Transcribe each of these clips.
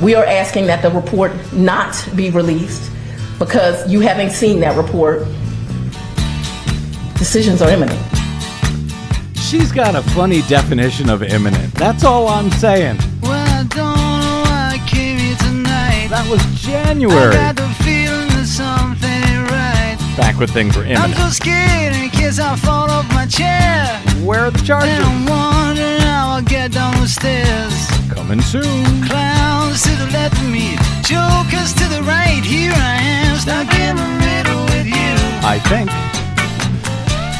We are asking that the report not be released because you having seen that report, decisions are imminent. She's got a funny definition of imminent. That's all I'm saying. Well, I don't know why I came here tonight. That was I January. got the feeling that something right. Back when things were I'm imminent. so scared in case I fall off my chair. Where are the And charges? I'm wondering how I'll get down the stairs. Coming soon. Clowns to the left of me, jokers to the right. Here I am, stuck in the middle with you. I think.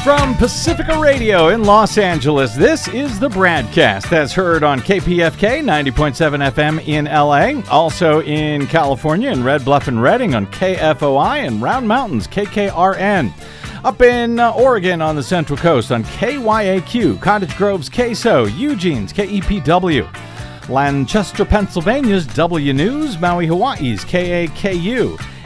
From Pacifica Radio in Los Angeles, this is the BradCast as heard on KPFK 90.7 FM in LA, also in California in Red Bluff and Redding on KFOI and Round Mountains KKRN. Up in uh, Oregon on the Central Coast on KYAQ, Cottage Grove's KSO, Eugene's KEPW. Lancaster, Pennsylvania's W News, Maui, Hawaii's KAKU.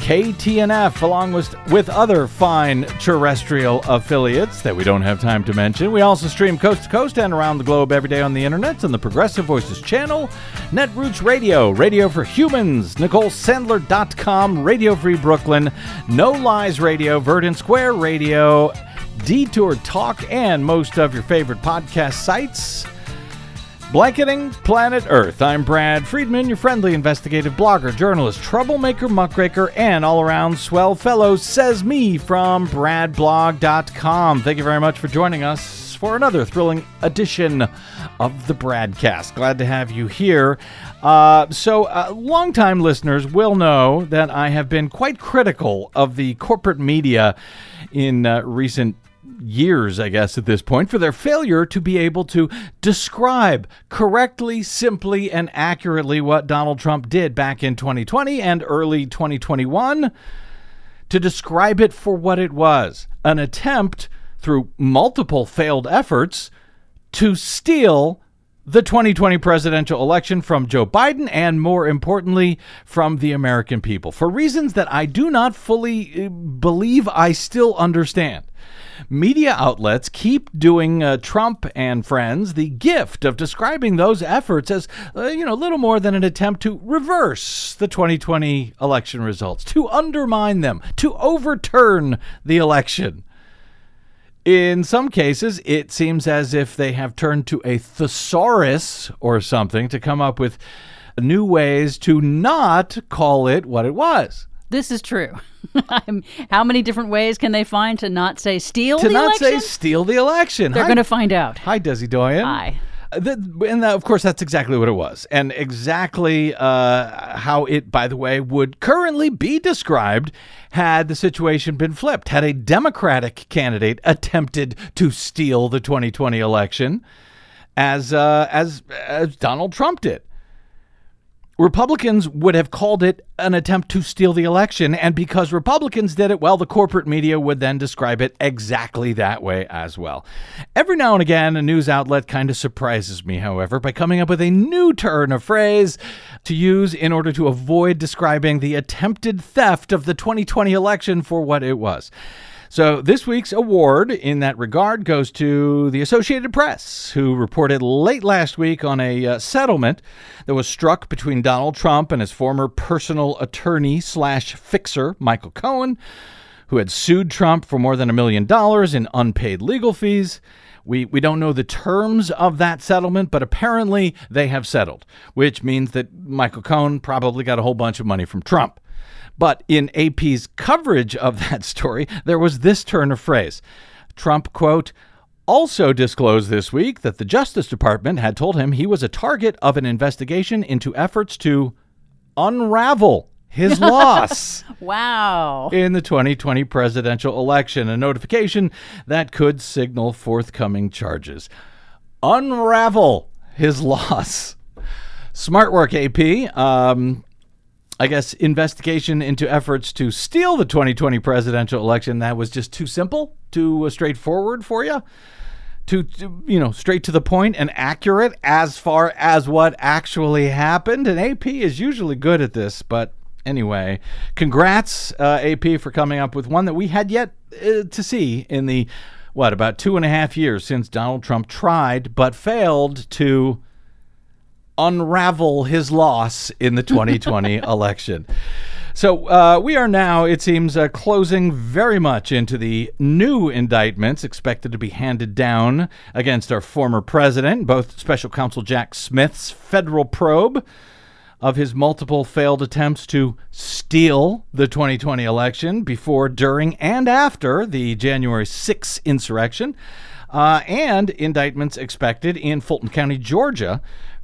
KTNF, along with, with other fine terrestrial affiliates that we don't have time to mention. We also stream coast to coast and around the globe every day on the internet on the Progressive Voices channel, Netroots Radio, Radio for Humans, NicoleSandler.com, Radio Free Brooklyn, No Lies Radio, Verdant Square Radio, Detour Talk, and most of your favorite podcast sites. Blanketing Planet Earth. I'm Brad Friedman, your friendly investigative blogger, journalist, troublemaker, muckraker, and all around swell fellow, says me from bradblog.com. Thank you very much for joining us for another thrilling edition of the Bradcast. Glad to have you here. Uh, so, uh, longtime listeners will know that I have been quite critical of the corporate media in uh, recent years, I guess, at this point, for their failure to be able to describe correctly, simply, and accurately what Donald Trump did back in 2020 and early 2021, to describe it for what it was an attempt through multiple failed efforts to steal the 2020 presidential election from Joe Biden and, more importantly, from the American people for reasons that I do not fully uh, believe I still understand. Media outlets keep doing uh, Trump and friends the gift of describing those efforts as, uh, you know, little more than an attempt to reverse the 2020 election results, to undermine them, to overturn the election. In some cases, it seems as if they have turned to a thesaurus or something to come up with new ways to not call it what it was. This is true. How many different ways can they find to not say steal To the not say steal the election. They're going to find out. Hi, Desi Doyen. Hi. And of course, that's exactly what it was. And exactly uh, how it, by the way, would currently be described had the situation been flipped. Had a Democratic candidate attempted to steal the 2020 election as, uh, as, as Donald Trump did. Republicans would have called it an attempt to steal the election. And because Republicans did it, well, the corporate media would then describe it exactly that way as well. Every now and again, a news outlet kind of surprises me, however, by coming up with a new turn of phrase to use in order to avoid describing the attempted theft of the 2020 election for what it was. So, this week's award in that regard goes to the Associated Press, who reported late last week on a uh, settlement that was struck between Donald Trump and his former personal attorney slash fixer, Michael Cohen, who had sued Trump for more than a million dollars in unpaid legal fees. We, we don't know the terms of that settlement, but apparently they have settled, which means that Michael Cohen probably got a whole bunch of money from Trump. But in AP's coverage of that story, there was this turn of phrase. Trump, quote, also disclosed this week that the Justice Department had told him he was a target of an investigation into efforts to unravel his loss Wow. in the 2020 presidential election, a notification that could signal forthcoming charges. Unravel his loss. Smart work, AP. Um, I guess, investigation into efforts to steal the 2020 presidential election that was just too simple, too uh, straightforward for you, too, you know, straight to the point and accurate as far as what actually happened. And AP is usually good at this, but anyway, congrats, uh, AP, for coming up with one that we had yet uh, to see in the what about two and a half years since Donald Trump tried but failed to unravel his loss in the 2020 election. So uh, we are now, it seems, uh, closing very much into the new indictments expected to be handed down against our former president, both Special Counsel Jack Smith's federal probe of his multiple failed attempts to steal the 2020 election before, during, and after the January 6th insurrection, uh, and indictments expected in Fulton County, Georgia,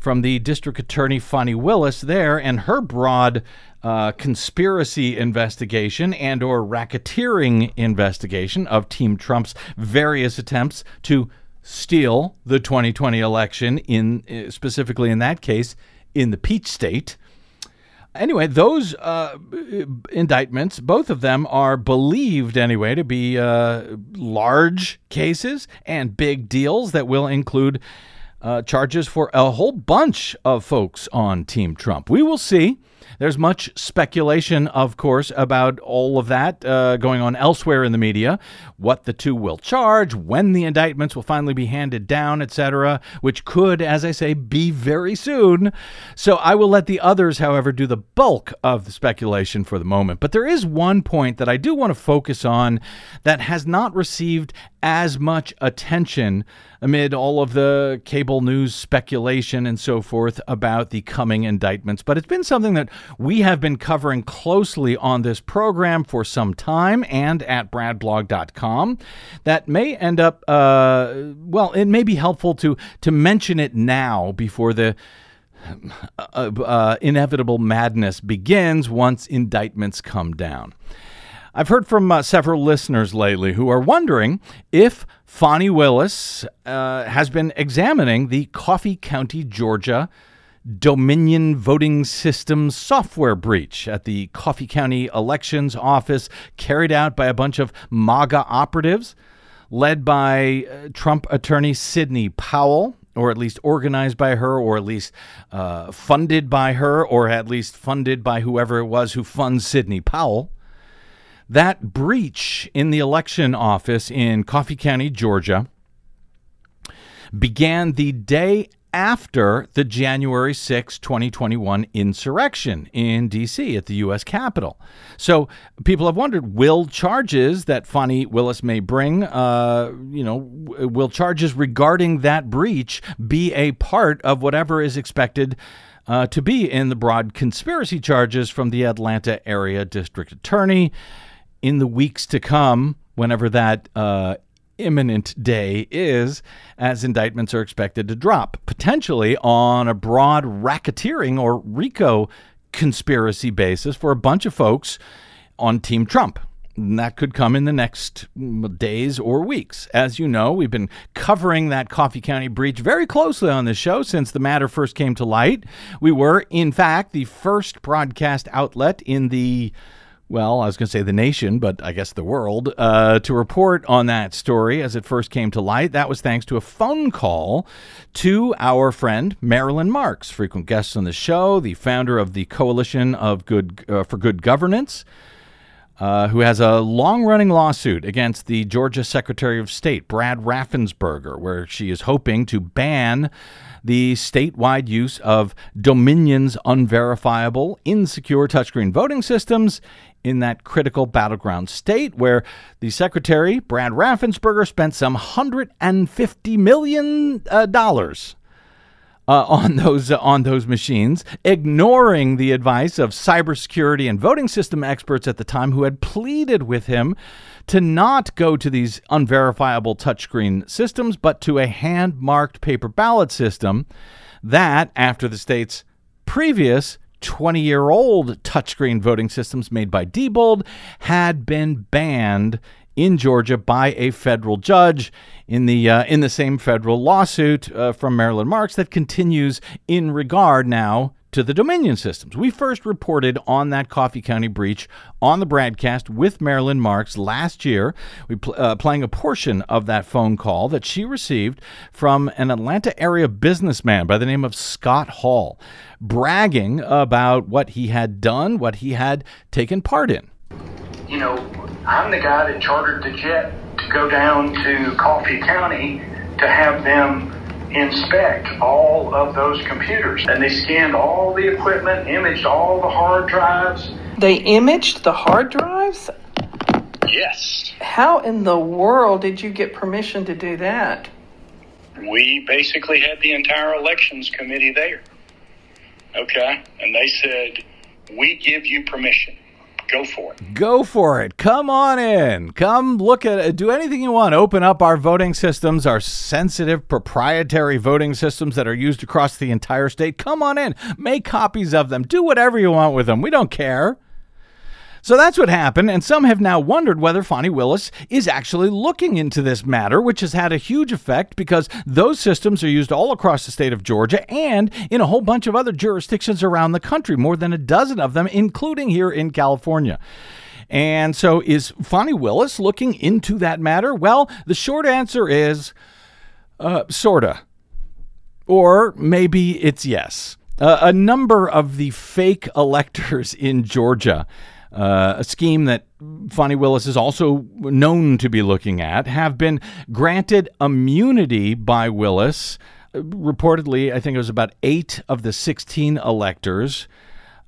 from the district attorney Fani Willis there and her broad uh, conspiracy investigation and or racketeering investigation of Team Trump's various attempts to steal the 2020 election in uh, specifically in that case in the Peach State. Anyway, those uh, indictments, both of them are believed anyway to be uh, large cases and big deals that will include uh, charges for a whole bunch of folks on Team Trump. We will see. There's much speculation, of course, about all of that uh, going on elsewhere in the media, what the two will charge, when the indictments will finally be handed down, etc., which could, as I say, be very soon. So I will let the others, however, do the bulk of the speculation for the moment. But there is one point that I do want to focus on that has not received as much attention amid all of the cable news speculation and so forth about the coming indictments. But it's been something that we have been covering closely on this program for some time and at bradblog.com that may end up, uh, well, it may be helpful to, to mention it now before the uh, uh, inevitable madness begins once indictments come down. I've heard from uh, several listeners lately who are wondering if Fani Willis uh, has been examining the Coffee County, Georgia Dominion voting system software breach at the Coffee County Elections Office carried out by a bunch of MAGA operatives led by uh, Trump attorney Sidney Powell, or at least organized by her, or at least uh, funded by her, or at least funded by whoever it was who funds Sidney Powell. That breach in the election office in Coffee County, Georgia, began the day after the January 6, 2021 insurrection in D.C. at the U.S. Capitol. So people have wondered will charges that Fani Willis may bring, uh, you know, will charges regarding that breach be a part of whatever is expected? Uh, to be in the broad conspiracy charges from the Atlanta area district attorney in the weeks to come, whenever that uh, imminent day is, as indictments are expected to drop, potentially on a broad racketeering or RICO conspiracy basis for a bunch of folks on Team Trump. And that could come in the next days or weeks. As you know, we've been covering that Coffee County breach very closely on this show since the matter first came to light. We were, in fact, the first broadcast outlet in the well, I was going to say the nation, but I guess the world, uh, to report on that story as it first came to light. That was thanks to a phone call to our friend Marilyn Marks, frequent guest on the show, the founder of the Coalition of Good uh, for Good Governance. Uh, who has a long running lawsuit against the Georgia Secretary of State, Brad Raffensperger, where she is hoping to ban the statewide use of Dominion's unverifiable, insecure touchscreen voting systems in that critical battleground state where the secretary, Brad Raffensperger, spent some $150 million uh, uh, on those uh, on those machines, ignoring the advice of cybersecurity and voting system experts at the time who had pleaded with him to not go to these unverifiable touchscreen systems, but to a hand marked paper ballot system that, after the state's previous 20 year old touchscreen voting systems made by Diebold had been banned in Georgia by a federal judge in the uh, in the same federal lawsuit uh, from Marilyn Marks that continues in regard now to the Dominion systems. We first reported on that Coffee County breach on the BradCast with Marilyn Marks last year. We pl- uh, playing a portion of that phone call that she received from an Atlanta area businessman by the name of Scott Hall, bragging about what he had done, what he had taken part in. You know, I'm the guy that chartered the jet to go down to Coffee County to have them inspect all of those computers. And they scanned all the equipment, imaged all the hard drives. They imaged the hard drives? Yes. How in the world did you get permission to do that? We basically had the entire elections committee there. Okay? And they said, we give you permission. Go for it. Go for it. Come on in. Come look at it. Do anything you want. Open up our voting systems, our sensitive proprietary voting systems that are used across the entire state. Come on in. Make copies of them. Do whatever you want with them. We don't care. So that's what happened, and some have now wondered whether Fani Willis is actually looking into this matter, which has had a huge effect because those systems are used all across the state of Georgia and in a whole bunch of other jurisdictions around the country, more than a dozen of them, including here in California. And so, is Fani Willis looking into that matter? Well, the short answer is uh, sorta. Or maybe it's yes. Uh, a number of the fake electors in Georgia uh, a scheme that Fani Willis is also known to be looking at, have been granted immunity by Willis. Uh, reportedly, I think it was about eight of the 16 electors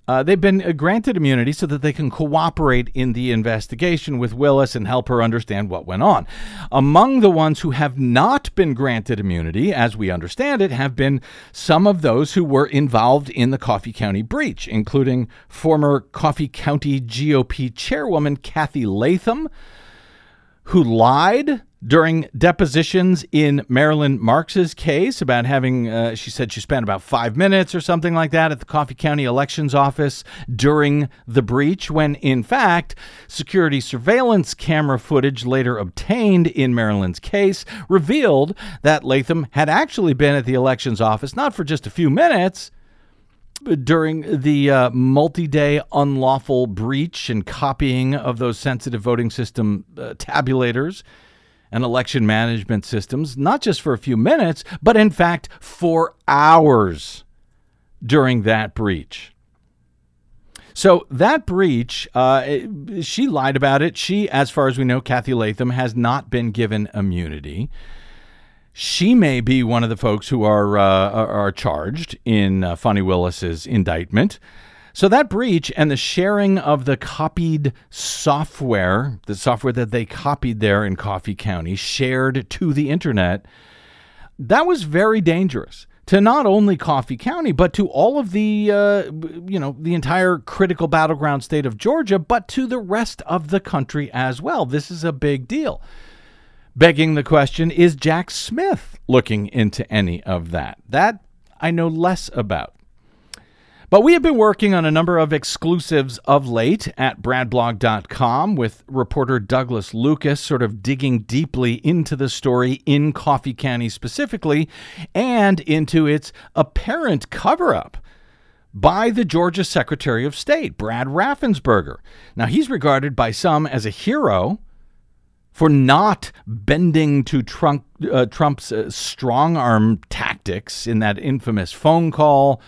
uh, they've been uh, granted immunity so that they can cooperate in the investigation with Willis and help her understand what went on. Among the ones who have not been granted immunity, as we understand it, have been some of those who were involved in the Coffee County breach, including former Coffee County GOP chairwoman Kathy Latham, who lied during depositions in Marilyn Marks's case about having, uh, she said she spent about five minutes or something like that at the Coffee County Elections Office during the breach, when in fact, security surveillance camera footage later obtained in Marilyn's case revealed that Latham had actually been at the elections office not for just a few minutes. During the uh, multi day unlawful breach and copying of those sensitive voting system uh, tabulators, and election management systems, not just for a few minutes, but in fact for hours during that breach. So that breach, uh, she lied about it. She, as far as we know, Kathy Latham has not been given immunity. She may be one of the folks who are uh, are charged in uh, Willis's indictment. So that breach and the sharing of the copied software, the software that they copied there in Coffee County, shared to the internet, that was very dangerous to not only Coffee County, but to all of the, uh, you know, the entire critical battleground state of Georgia, but to the rest of the country as well. This is a big deal. Begging the question is Jack Smith looking into any of that? That I know less about. But we have been working on a number of exclusives of late at bradblog.com with reporter Douglas Lucas sort of digging deeply into the story in Coffee County specifically and into its apparent cover up by the Georgia Secretary of State, Brad Raffensperger. Now, he's regarded by some as a hero for not bending to Trump, uh, Trump's uh, strong arm tactics in that infamous phone call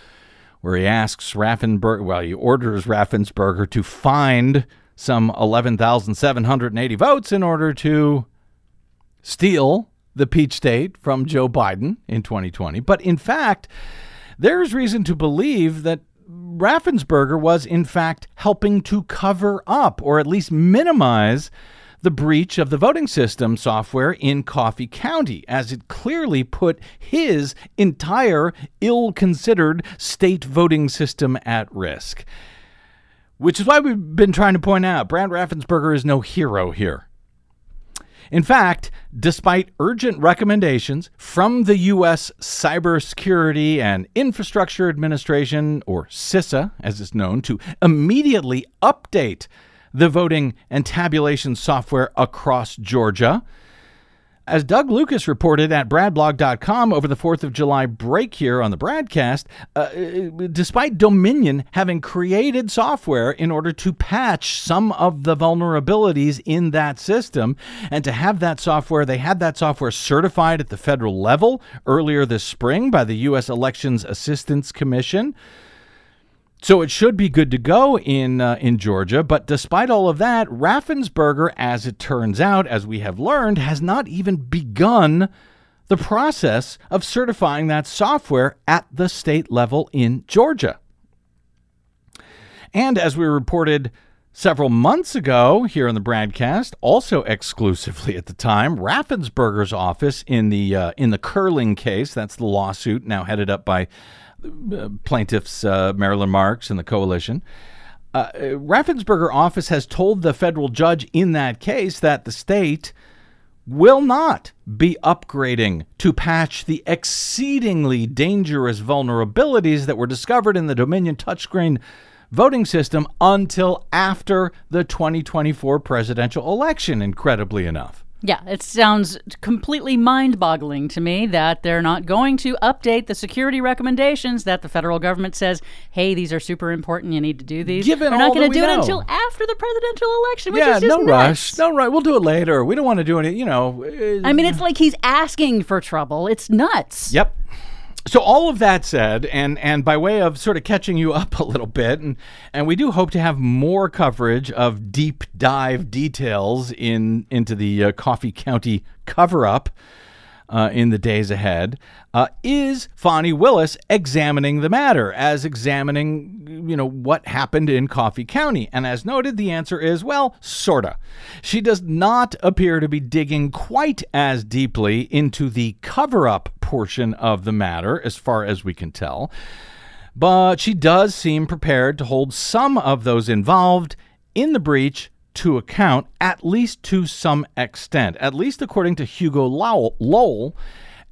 where he asks Raffensperger, well, he orders Raffensperger to find some 11,780 votes in order to steal the Peach State from Joe Biden in 2020. But in fact, there's reason to believe that Raffensperger was, in fact, helping to cover up or at least minimize the breach of the voting system software in Coffee County, as it clearly put his entire ill considered state voting system at risk. Which is why we've been trying to point out Brad Raffensperger is no hero here. In fact, despite urgent recommendations from the U.S. Cybersecurity and Infrastructure Administration, or CISA as it's known, to immediately update the voting and tabulation software across Georgia. As Doug Lucas reported at bradblog.com over the 4th of July break here on the BradCast, uh, despite Dominion having created software in order to patch some of the vulnerabilities in that system, and to have that software, they had that software certified at the federal level earlier this spring by the U.S. Elections Assistance Commission. So it should be good to go in uh, in Georgia, but despite all of that, Raffensperger, as it turns out, as we have learned, has not even begun the process of certifying that software at the state level in Georgia. And as we reported several months ago here on the BradCast, also exclusively at the time, Raffensperger's office in the uh, in the Curling case, that's the lawsuit now headed up by plaintiffs uh, Marilyn Marks and the coalition. Uh, Raffensperger office has told the federal judge in that case that the state will not be upgrading to patch the exceedingly dangerous vulnerabilities that were discovered in the Dominion touchscreen voting system until after the 2024 presidential election, incredibly enough. Yeah, it sounds completely mind boggling to me that they're not going to update the security recommendations that the federal government says, hey, these are super important. You need to do these. Given they're not going to do it until after the presidential election, which yeah, is just no nuts. rush. No rush. We'll do it later. We don't want to do any, you know. uh, I mean, it's like he's asking for trouble. It's nuts. Yep. So all of that said, and and by way of sort of catching you up a little bit, and and we do hope to have more coverage of deep dive details in into the uh, Coffee County cover up. Uh, in the days ahead, uh, is Fani Willis examining the matter as examining, you know, what happened in Coffee County? And as noted, the answer is well, sorta. She does not appear to be digging quite as deeply into the cover up portion of the matter, as far as we can tell. But she does seem prepared to hold some of those involved in the breach to account, at least to some extent, at least according to Hugo Lowell,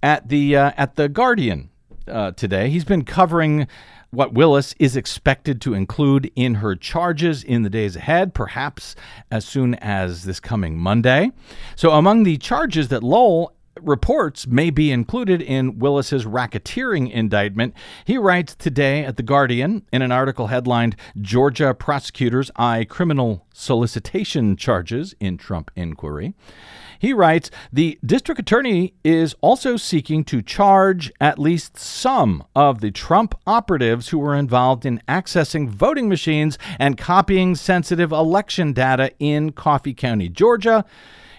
at the uh, at the Guardian uh, today. He's been covering what Willis is expected to include in her charges in the days ahead, perhaps as soon as this coming Monday. So, among the charges that Lowell reports may be included in Willis's racketeering indictment. He writes today at The Guardian in an article headlined Georgia Prosecutors Eye Criminal Solicitation Charges in Trump Inquiry. He writes The district attorney is also seeking to charge at least some of the Trump operatives who were involved in accessing voting machines and copying sensitive election data in Coffee County, Georgia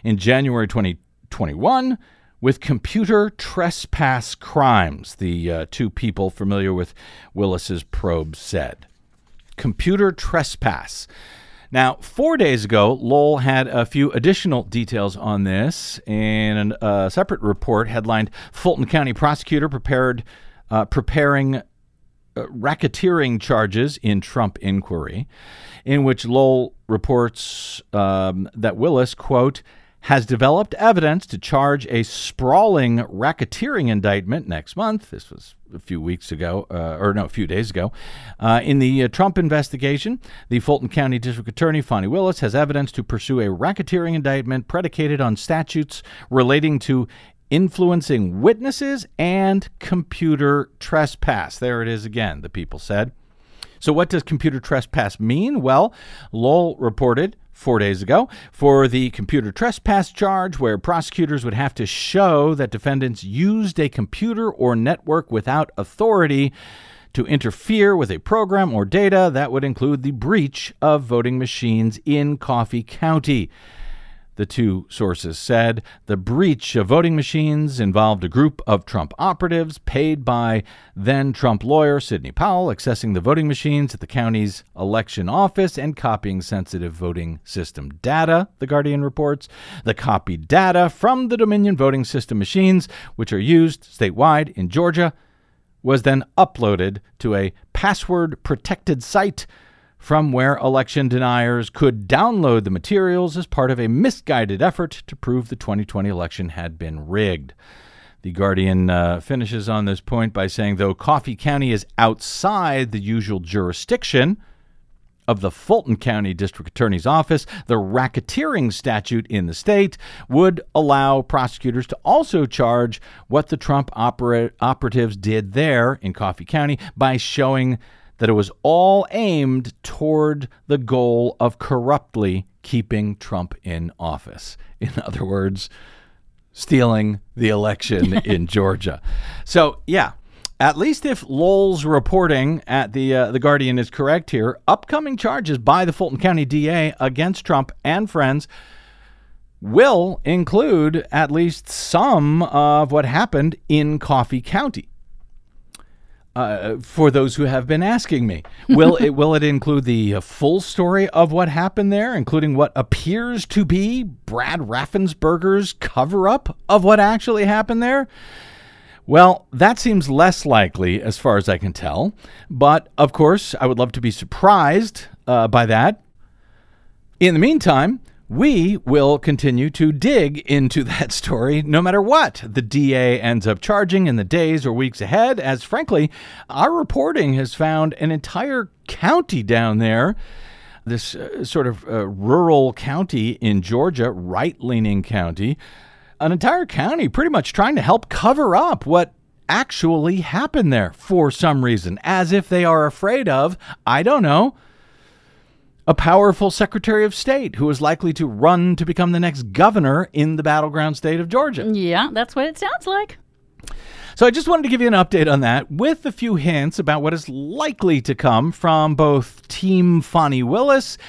in January 2021 with computer trespass crimes, the uh, two people familiar with Willis's probe said. Computer trespass. Now, four days ago, Lowell had a few additional details on this in a separate report headlined Fulton County prosecutor prepared uh, preparing uh, racketeering charges in Trump inquiry, in which Lowell reports um, that Willis, quote, has developed evidence to charge a sprawling racketeering indictment next month. This was a few weeks ago, uh, or no, a few days ago. Uh, in the uh, Trump investigation, the Fulton County District Attorney, Fani Willis, has evidence to pursue a racketeering indictment predicated on statutes relating to influencing witnesses and computer trespass. There it is again, the people said. So, what does computer trespass mean? Well, Lowell reported four days ago for the computer trespass charge, where prosecutors would have to show that defendants used a computer or network without authority to interfere with a program or data that would include the breach of voting machines in Coffee County. The two sources said the breach of voting machines involved a group of Trump operatives paid by then Trump lawyer Sidney Powell accessing the voting machines at the county's election office and copying sensitive voting system data, The Guardian reports. The copied data from the Dominion voting system machines, which are used statewide in Georgia, was then uploaded to a password protected site from where election deniers could download the materials as part of a misguided effort to prove the 2020 election had been rigged. The Guardian uh, finishes on this point by saying though Coffee County is outside the usual jurisdiction of the Fulton County District Attorney's Office, the racketeering statute in the state would allow prosecutors to also charge what the Trump opera- operatives did there in Coffee County by showing that it was all aimed toward the goal of corruptly keeping Trump in office. In other words, stealing the election in Georgia. So, yeah, at least if Lowell's reporting at the uh, the Guardian is correct here, upcoming charges by the Fulton County DA against Trump and friends will include at least some of what happened in Coffee County. Uh, for those who have been asking me, will it will it include the full story of what happened there, including what appears to be Brad Raffensperger's cover up of what actually happened there? Well, that seems less likely as far as I can tell. But of course, I would love to be surprised uh, by that. In the meantime, we will continue to dig into that story no matter what the DA ends up charging in the days or weeks ahead, as frankly, our reporting has found an entire county down there. This uh, sort of uh, rural county in Georgia, right leaning county, an entire county pretty much trying to help cover up what actually happened there for some reason, as if they are afraid of, I don't know, a powerful Secretary of State who is likely to run to become the next governor in the battleground state of Georgia. Yeah, that's what it sounds like. So I just wanted to give you an update on that with a few hints about what is likely to come from both Team Fani Willis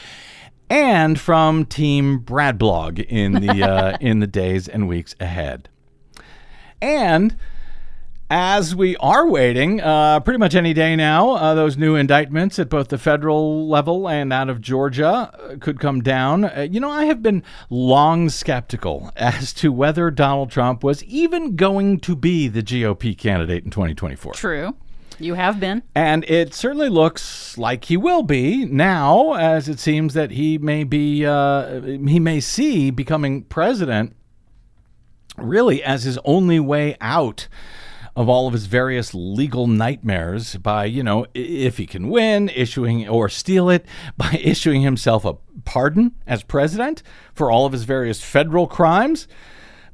and from Team Bradblog in the uh, in the days and weeks ahead. And as we are waiting, uh, pretty much any day now, uh, those new indictments at both the federal level and out of Georgia uh, could come down. Uh, you know, I have been long skeptical as to whether Donald Trump was even going to be the GOP candidate in 2024. True. You have been. And it certainly looks like he will be now, as it seems that he may be, uh, he may see becoming president really as his only way out of all of his various legal nightmares by, you know, if he can win, issuing or steal it by issuing himself a pardon as president for all of his various federal crimes.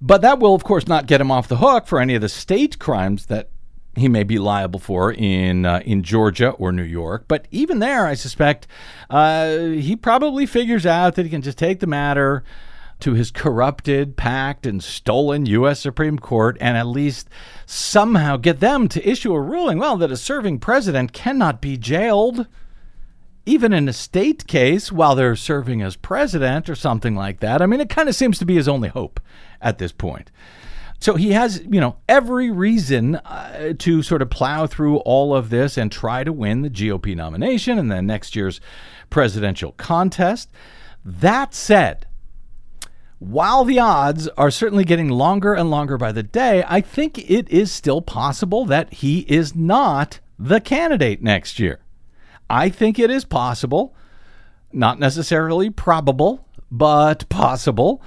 But that will, of course, not get him off the hook for any of the state crimes that he may be liable for in uh, in Georgia or New York. But even there, I suspect uh, he probably figures out that he can just take the matter to his corrupted, packed, and stolen U.S. Supreme Court and at least somehow get them to issue a ruling, well, that a serving president cannot be jailed, even in a state case, while they're serving as president or something like that. I mean, it kind of seems to be his only hope at this point. So he has, you know, every reason uh, to sort of plow through all of this and try to win the GOP nomination and then next year's presidential contest. That said, while the odds are certainly getting longer and longer by the day, I think it is still possible that he is not the candidate next year. I think it is possible, not necessarily probable, but possible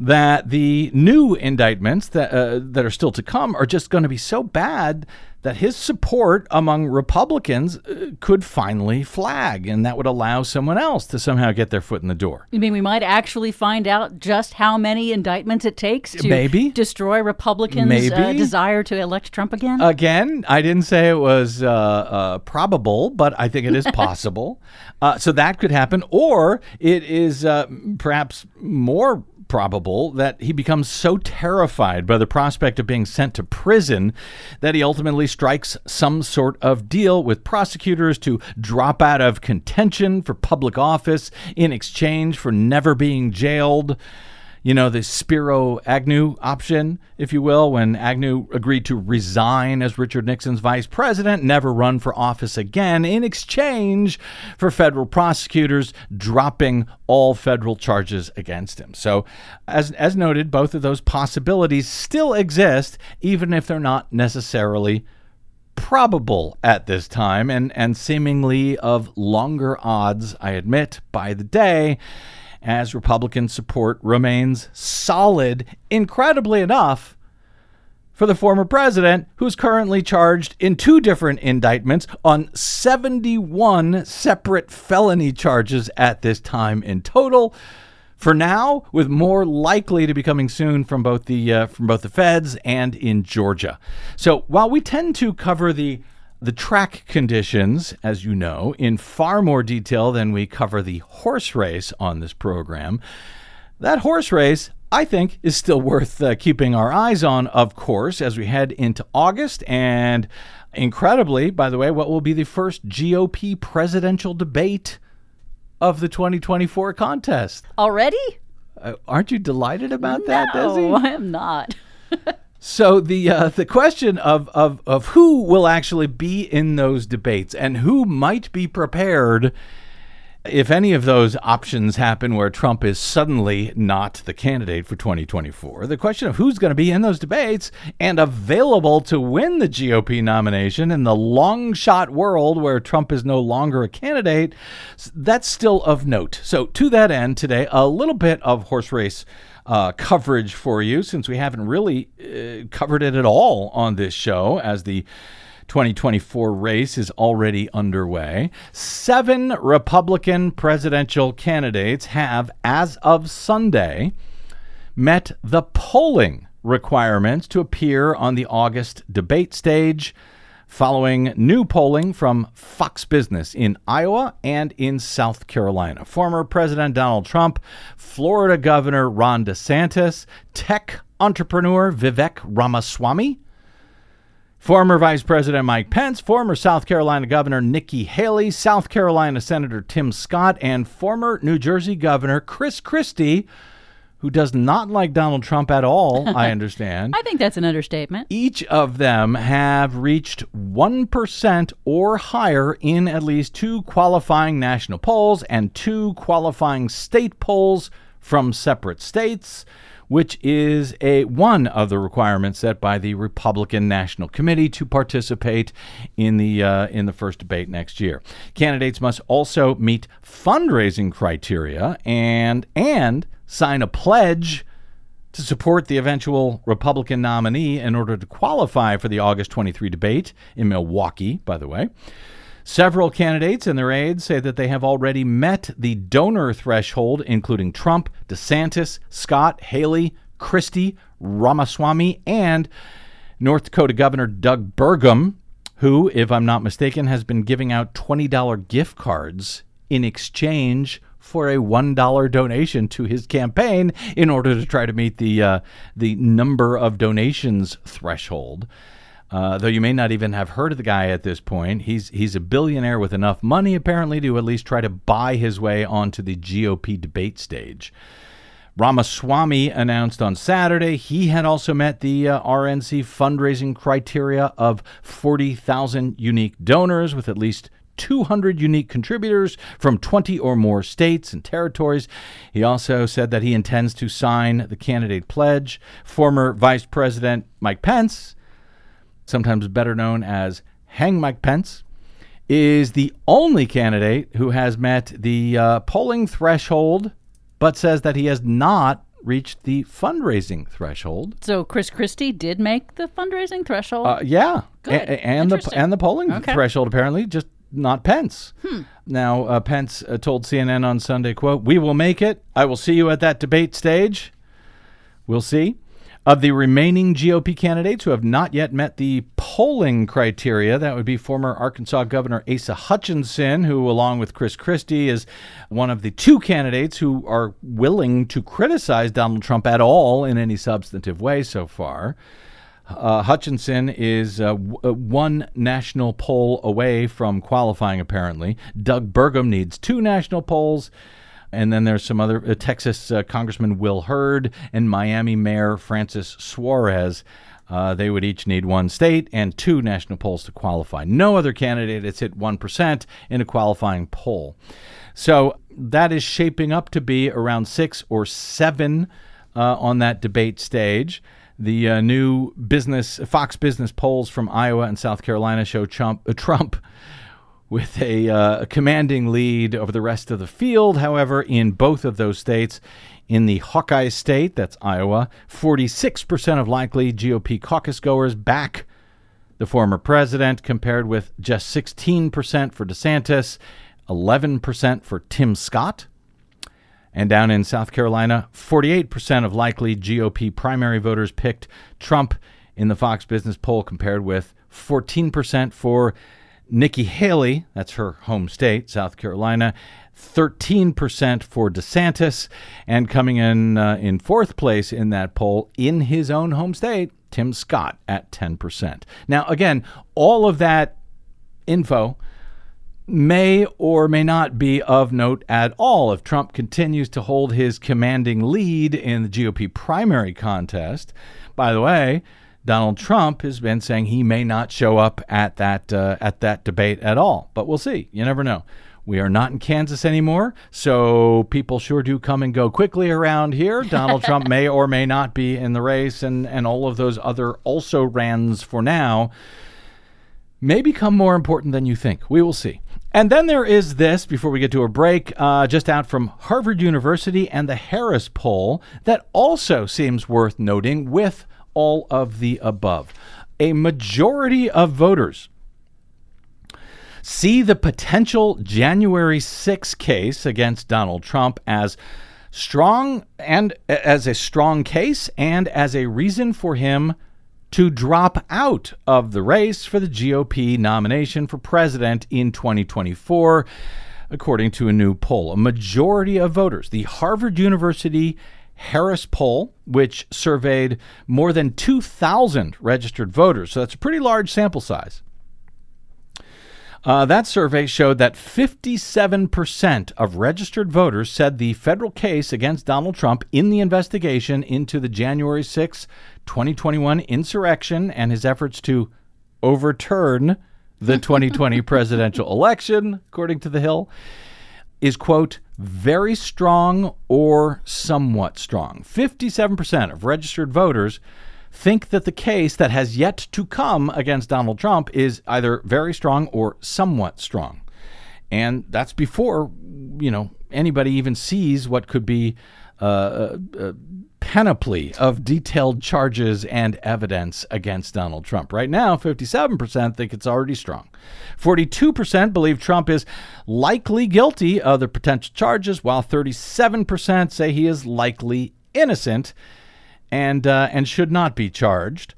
that the new indictments that uh, that are still to come are just going to be so bad that his support among Republicans uh, could finally flag, and that would allow someone else to somehow get their foot in the door. You mean we might actually find out just how many indictments it takes to Maybe. destroy Republicans' uh, desire to elect Trump again? Again, I didn't say it was uh, uh, probable, but I think it is possible. uh, so that could happen, or it is uh, perhaps more probable that he becomes so terrified by the prospect of being sent to prison that he ultimately strikes some sort of deal with prosecutors to drop out of contention for public office in exchange for never being jailed you know, the Spiro Agnew option, if you will, when Agnew agreed to resign as Richard Nixon's vice president, never run for office again, in exchange for federal prosecutors dropping all federal charges against him. So, as, as noted, both of those possibilities still exist, even if they're not necessarily probable at this time and, and seemingly of longer odds, I admit, by the day as Republican support remains solid, incredibly enough, for the former president, who's currently charged in two different indictments on 71 separate felony charges at this time in total. For now, with more likely to be coming soon from both the uh, from both the feds and in Georgia. So while we tend to cover the the track conditions, as you know, in far more detail than we cover the horse race on this program, that horse race I think is still worth uh, keeping our eyes on, of course, as we head into August. And incredibly, by the way, what will be the first GOP presidential debate of the 2024 contest. Already? Uh, aren't you delighted about that, no, Desi? I am not. So the uh, the question of, of of who will actually be in those debates and who might be prepared if any of those options happen where Trump is suddenly not the candidate for 2024, the question of who's going to be in those debates and available to win the GOP nomination in the long shot world where Trump is no longer a candidate, that's still of note. So, to that end, today, a little bit of horse race. Uh, coverage for you since we haven't really uh, covered it at all on this show as the 2024 race is already underway. Seven Republican presidential candidates have, as of Sunday, met the polling requirements to appear on the August debate stage. Following new polling from Fox Business in Iowa and in South Carolina. Former President Donald Trump, Florida Governor Ron DeSantis, tech entrepreneur Vivek Ramaswamy, Former Vice President Mike Pence, former South Carolina Governor Nikki Haley, South Carolina Senator Tim Scott, and former New Jersey Governor Chris Christie, who does not like Donald Trump at all, I understand. I think that's an understatement. Each of them have reached 1% or higher in at least two qualifying national polls and two qualifying state polls from separate states which is a one of the requirements set by the Republican National Committee to participate in the uh, in the first debate next year. Candidates must also meet fundraising criteria and and sign a pledge to support the eventual Republican nominee in order to qualify for the August 23 debate in Milwaukee, by the way. Several candidates and their aides say that they have already met the donor threshold, including Trump, DeSantis, Scott, Haley, Christie, Ramaswamy, and North Dakota Governor Doug Burgum, who, if I'm not mistaken, has been giving out $20 gift cards in exchange for a one dollar donation to his campaign in order to try to meet the uh, the number of donations threshold. Uh, though you may not even have heard of the guy at this point, he's he's a billionaire with enough money apparently to at least try to buy his way onto the GOP debate stage. Ramaswamy announced on Saturday he had also met the uh, RNC fundraising criteria of 40,000 unique donors with at least 200 unique contributors from 20 or more states and territories. He also said that he intends to sign the candidate pledge. Former Vice President Mike Pence sometimes better known as Hang Mike Pence, is the only candidate who has met the uh, polling threshold, but says that he has not reached the fundraising threshold. So Chris Christie did make the fundraising threshold. Uh, yeah, Good. A- and the and the polling Okay. threshold apparently just not Pence. Hmm. Now uh, Pence uh, told CNN on Sunday, "quote We will make it. I will see you at that debate stage. We'll see." Of the remaining GOP candidates who have not yet met the polling criteria, that would be former Arkansas Governor Asa Hutchinson, who, along with Chris Christie, is one of the two candidates who are willing to criticize Donald Trump at all in any substantive way so far. Uh, Hutchinson is uh, w- uh, one national poll away from qualifying, apparently. Doug Burgum needs two national polls. And then there's some other uh, Texas uh, Congressman Will Hurd and Miami Mayor Francis Suarez. Uh, they would each need one state and two national polls to qualify. No other candidate has hit 1% in a qualifying poll. So that is shaping up to be around six or seven uh, on that debate stage. The uh, new business Fox Business polls from Iowa and South Carolina show Trump, uh, Trump with a, uh, commanding lead over the rest of the field. However, in both of those states, in the Hawkeye state, that's Iowa, 46% of likely GOP caucus goers back the former president, compared with just 16% for DeSantis, 11% for Tim Scott. And down in South Carolina, 48% of likely GOP primary voters picked Trump in the Fox Business poll, compared with 14% for Nikki Haley, that's her home state, South Carolina, 13% for DeSantis, and coming in uh, in fourth place in that poll in his own home state, Tim Scott at 10%. Now, again, all of that info may or may not be of note at all if Trump continues to hold his commanding lead in the GOP primary contest. By the way, Donald Trump has been saying he may not show up at that uh, at that debate at all, but we'll see. You never know. We are not in Kansas anymore, so people sure do come and go quickly around here. Donald Trump may or may not be in the race, and, and all of those other also rans for now may become more important than you think. We will see. And then there is this, before we get to a break, uh, just out from Harvard University and the Harris poll, that also seems worth noting with all of the above. A majority of voters see the potential January 6 case against Donald Trump as strong and as a strong case and as a reason for him to drop out of the race for the GOP nomination for president in 2024 according to a new poll a majority of voters the Harvard University Harris poll, which surveyed more than 2,000 registered voters. So that's a pretty large sample size. Uh, that survey showed that 57% of registered voters said the federal case against Donald Trump in the investigation into the January 6, 2021 insurrection and his efforts to overturn the 2020 presidential election, according to The Hill, is, quote, very strong or somewhat strong. 57% of registered voters think that the case that has yet to come against Donald Trump is either very strong or somewhat strong. And that's before, you know, anybody even sees what could be uh, a, a panoply of detailed charges and evidence against Donald Trump. Right now, 57% think it's already strong. 42% believe Trump is likely guilty of the potential charges, while 37% say he is likely innocent and uh, and should not be charged.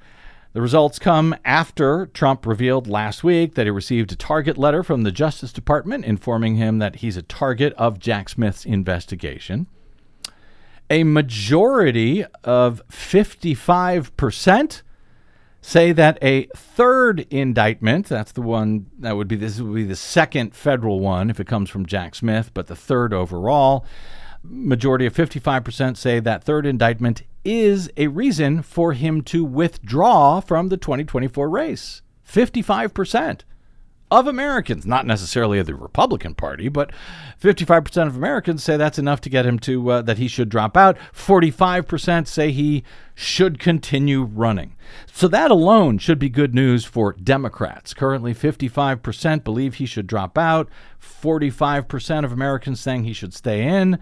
The results come after Trump revealed last week that he received a target letter from the Justice Department informing him that he's a target of Jack Smith's investigation. A majority of 55% say that a third indictment, that's the one that would be this would be the second federal one if it comes from Jack Smith, but the third overall, majority of 55% say that third indictment is a reason for him to withdraw from the 2024 race. 55% of Americans, not necessarily of the Republican Party, but 55% of Americans say that's enough to get him to uh, that he should drop out. 45% say he should continue running. So that alone should be good news for Democrats. Currently 55% believe he should drop out, 45% of Americans saying he should stay in.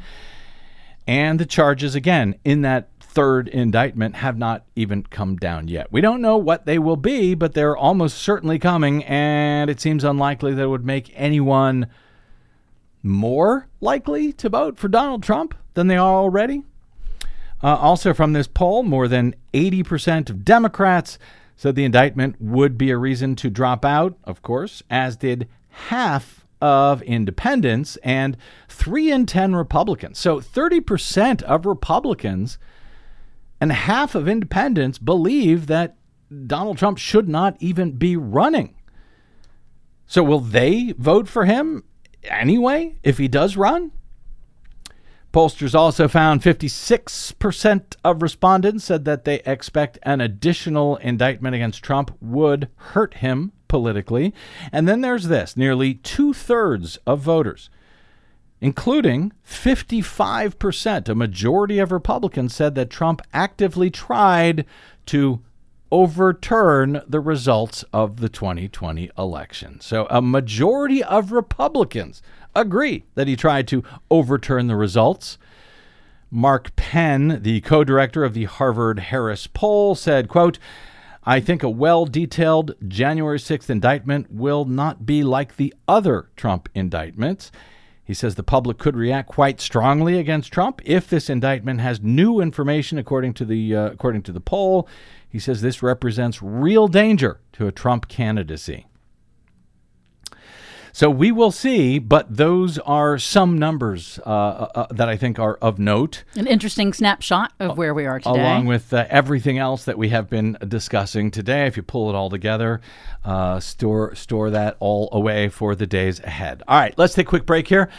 And the charges again in that third indictment have not even come down yet. We don't know what they will be, but they're almost certainly coming, and it seems unlikely that it would make anyone more likely to vote for Donald Trump than they are already. Uh, also, from this poll, more than 80% of Democrats said the indictment would be a reason to drop out, of course, as did half of independents and 3 in 10 Republicans. So 30% of Republicans and half of independents believe that Donald Trump should not even be running. So, will they vote for him anyway if he does run? Pollsters also found 56% of respondents said that they expect an additional indictment against Trump would hurt him politically. And then there's this nearly two thirds of voters including 55%. A majority of Republicans said that Trump actively tried to overturn the results of the 2020 election. So, a majority of Republicans agree that he tried to overturn the results. Mark Penn, the co-director of the Harvard Harris poll, said, quote, I think a well-detailed January 6th indictment will not be like the other Trump indictments. He says the public could react quite strongly against Trump if this indictment has new information according to the uh, according to the poll. He says this represents real danger to a Trump candidacy. So we will see, but those are some numbers uh, uh, that I think are of note. An interesting snapshot of where we are today. Along with uh, everything else that we have been discussing today, if you pull it all together, uh, store store that all away for the days ahead. All right, let's take a quick break here.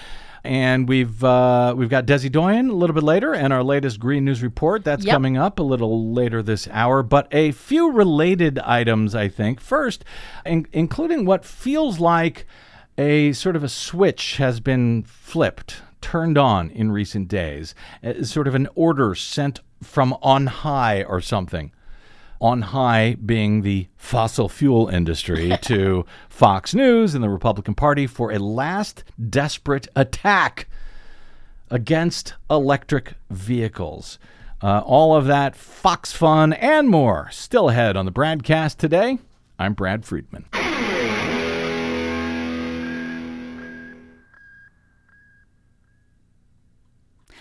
And we've uh, we've got Desi Doyen a little bit later, and our latest Green News report that's Yep. coming up a little later this hour. But a few related items, I think. First, in- including what feels like a sort of a switch has been flipped, turned on in recent days, sort of an order sent from on high or something. On high being the fossil fuel industry to Fox News and the Republican Party for a last desperate attack against electric vehicles. Uh, all of that, Fox Fun, and more still ahead on the BradCast today. I'm Brad Friedman.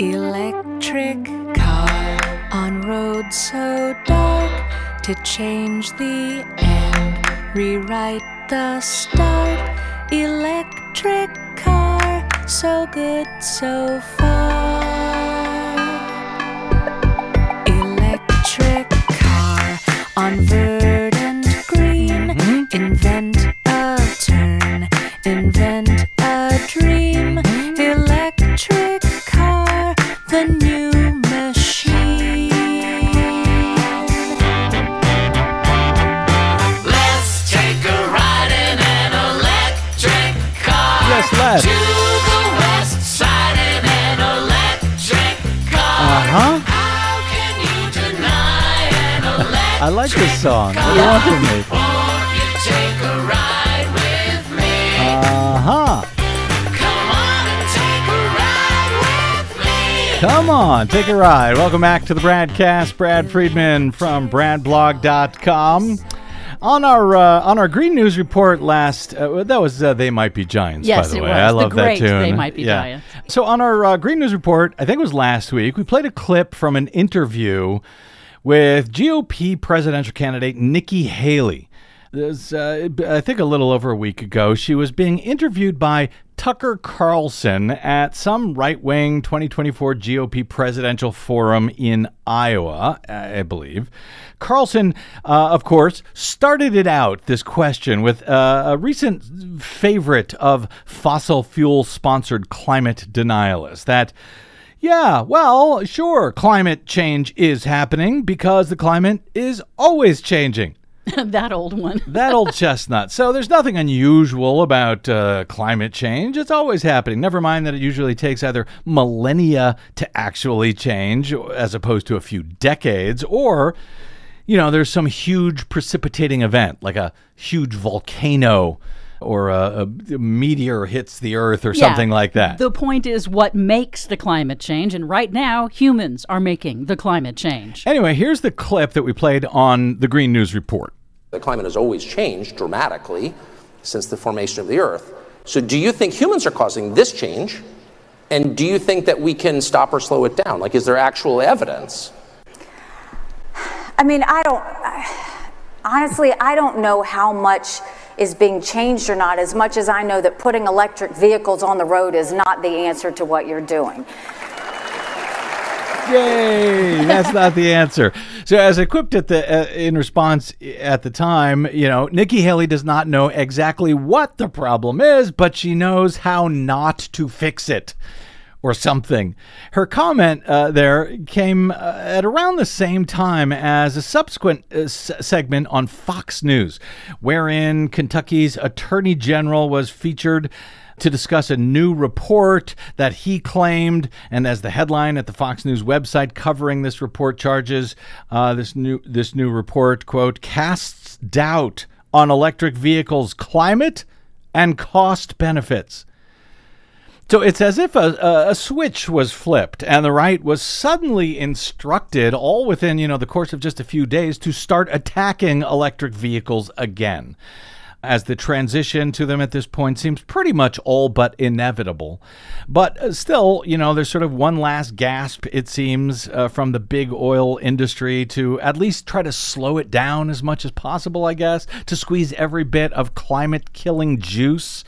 Electric car on road so dark to change the end, rewrite the start. Electric car, so good so far. Electric car on verdant song. What do you want from me? Won't you take a ride with me? Uh huh. Come on take a ride with me. Come on, take a ride. Welcome back to the BradCast. Brad Friedman from BradBlog.com. On our uh, on our Green News report last, uh, that was uh, they might be giants. Yes, by the it way, was. I The love that tune. They Might Be Yeah. Giants. So on our uh, Green News report, I think it was last week, we played a clip from an interview with GOP presidential candidate Nikki Haley. This, uh, I think a little over a week ago, she was being interviewed by Tucker Carlson at some right wing 2024 GOP presidential forum in Iowa, I believe. Carlson, uh, of course, started it out, this question, with uh, a recent favorite of fossil fuel sponsored climate denialists that yeah, well, sure, climate change is happening because the climate is always changing. that old one. That old chestnut. So there's nothing unusual about uh, climate change. It's always happening. Never mind that it usually takes either millennia to actually change, as opposed to a few decades, or, you know, there's some huge precipitating event, like a huge volcano or a, a meteor hits the earth or something like that. The point is what makes the climate change, and right now, humans are making the climate change. Anyway, here's the clip that we played on the Green News Report. The climate has always changed dramatically since the formation of the Earth. So, do you think humans are causing this change? And do you think that we can stop or slow it down? Like, is there actual evidence? I mean, I don't, honestly, I don't know how much is being changed or not, as much as I know that putting electric vehicles on the road is not the answer to what you're doing. Yay! That's not the answer. So, as equipped at the uh, in response at the time, you know, Nikki Haley does not know exactly what the problem is, but she knows how not to fix it. Or something. Her comment uh, there came uh, at around the same time as a subsequent uh, s- segment on Fox News, wherein Kentucky's Attorney General was featured to discuss a new report that he claimed, and as the headline at the Fox News website covering this report charges, uh, this new this new report quote casts doubt on electric vehicles' climate and cost benefits. So it's as if a, a, switch was flipped and the right was suddenly instructed, all within you know the course of just a few days, to start attacking electric vehicles again as the transition to them at this point seems pretty much all but inevitable. But uh, still, you know, there's sort of one last gasp, it seems, uh, from the big oil industry to at least try to slow it down as much as possible, I guess, to squeeze every bit of climate killing juice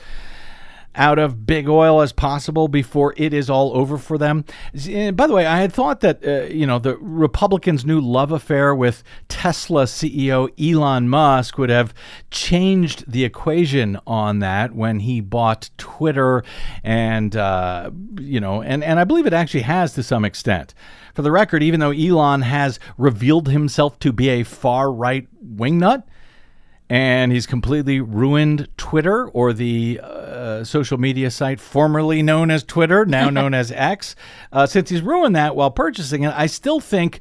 out of big oil as possible before it is all over for them. By the way, I had thought that uh, you know the Republicans' new love affair with Tesla CEO Elon Musk would have changed the equation on that when he bought Twitter, and uh, you know, and and I believe it actually has to some extent. For the record, even though Elon has revealed himself to be a far right wingnut and he's completely ruined Twitter or the uh, social media site formerly known as Twitter, now known as X. Uh, since he's ruined that while purchasing it, I still think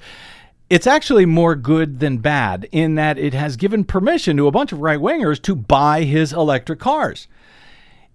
it's actually more good than bad in that it has given permission to a bunch of right wingers to buy his electric cars.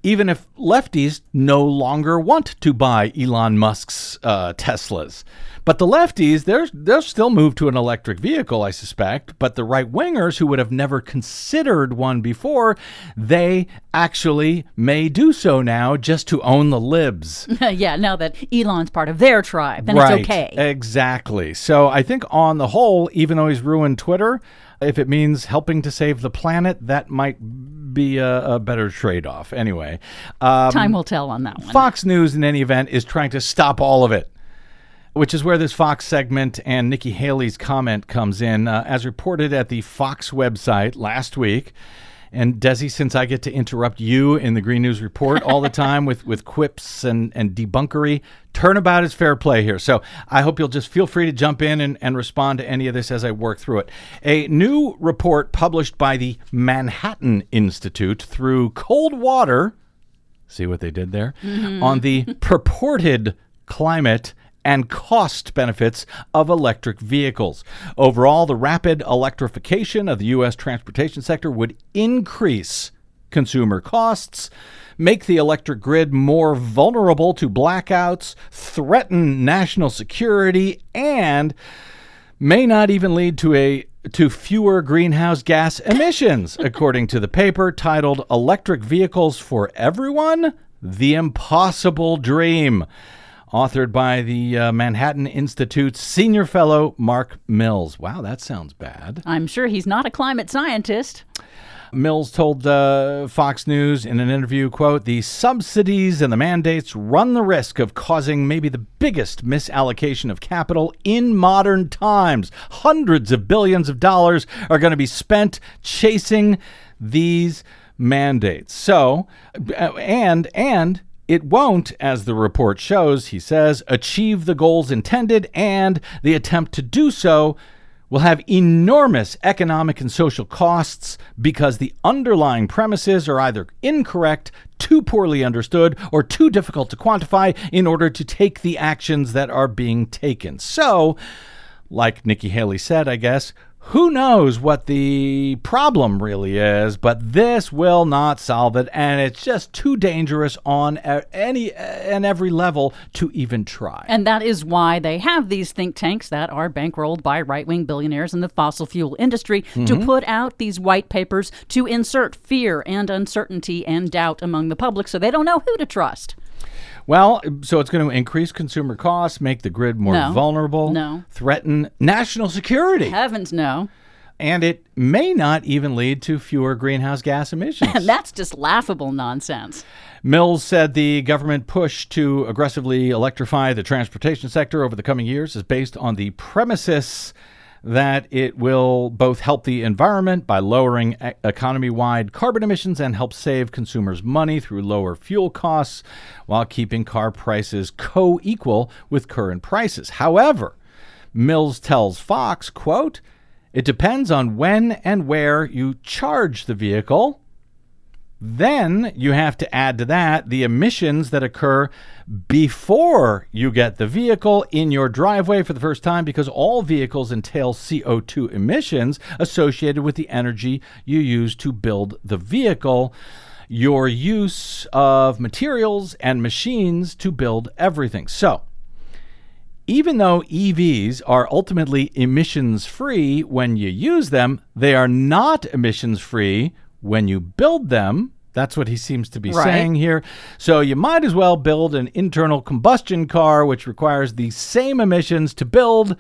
Even if lefties no longer want to buy Elon Musk's uh, Teslas. But the lefties, they're, they'll still move to an electric vehicle, I suspect. But the right wingers who would have never considered one before, they actually may do so now just to own the libs. yeah, now that Elon's part of their tribe, then right. it's okay. Exactly. So I think on the whole, even though he's ruined Twitter, if it means helping to save the planet, that might be a, a better trade off. Anyway, um, Time will tell on that one. Fox News, in any event, is trying to stop all of it. Which is where this Fox segment and Nikki Haley's comment comes in, uh, as reported at the Fox website last week. And Desi, since I get to interrupt you in the Green News Report all the time with, with quips and, and debunkery, turnabout is fair play here. So I hope you'll just feel free to jump in and, and respond to any of this as I work through it. A new report published by the Manhattan Institute through Cold Water, see what they did there, on the purported climate and cost benefits of electric vehicles. Overall, the rapid electrification of the U.S. transportation sector would increase consumer costs, make the electric grid more vulnerable to blackouts, threaten national security, and may not even lead to a to fewer greenhouse gas emissions, according to the paper titled Electric Vehicles for Everyone: The Impossible Dream authored by the uh, Manhattan Institute's senior fellow Mark Mills. Wow, that sounds bad. I'm sure he's not a climate scientist. Mills told uh, Fox News in an interview, quote, the subsidies and the mandates run the risk of causing maybe the biggest misallocation of capital in modern times. Hundreds of billions of dollars are going to be spent chasing these mandates. So, uh, and, and, it won't, as the report shows, he says, achieve the goals intended, and the attempt to do so will have enormous economic and social costs because the underlying premises are either incorrect, too poorly understood, or too difficult to quantify in order to take the actions that are being taken. So, like Nikki Haley said, I guess, who knows what the problem really is, but this will not solve it, and it's just too dangerous on any and every level to even try. And that is why they have these think tanks that are bankrolled by right wing billionaires in the fossil fuel industry to Mhm. put out these white papers to insert fear and uncertainty and doubt among the public so they don't know who to trust. Well, so it's going to increase consumer costs, make the grid more No. vulnerable, No. threaten national security. Heavens no. And it may not even lead to fewer greenhouse gas emissions. And that's just laughable nonsense. Mills said the government push to aggressively electrify the transportation sector over the coming years is based on the premises that it will both help the environment by lowering economy wide carbon emissions and help save consumers money through lower fuel costs while keeping car prices co equal with current prices. However, Mills tells Fox, quote, it depends on when and where you charge the vehicle. Then you have to add to that the emissions that occur before you get the vehicle in your driveway for the first time because all vehicles entail CO2 emissions associated with the energy you use to build the vehicle, your use of materials and machines to build everything. So, even though EVs are ultimately emissions free when you use them, they are not emissions free when you build them. That's what he seems to be Right. saying here. So you might as well build an internal combustion car, which requires the same emissions to build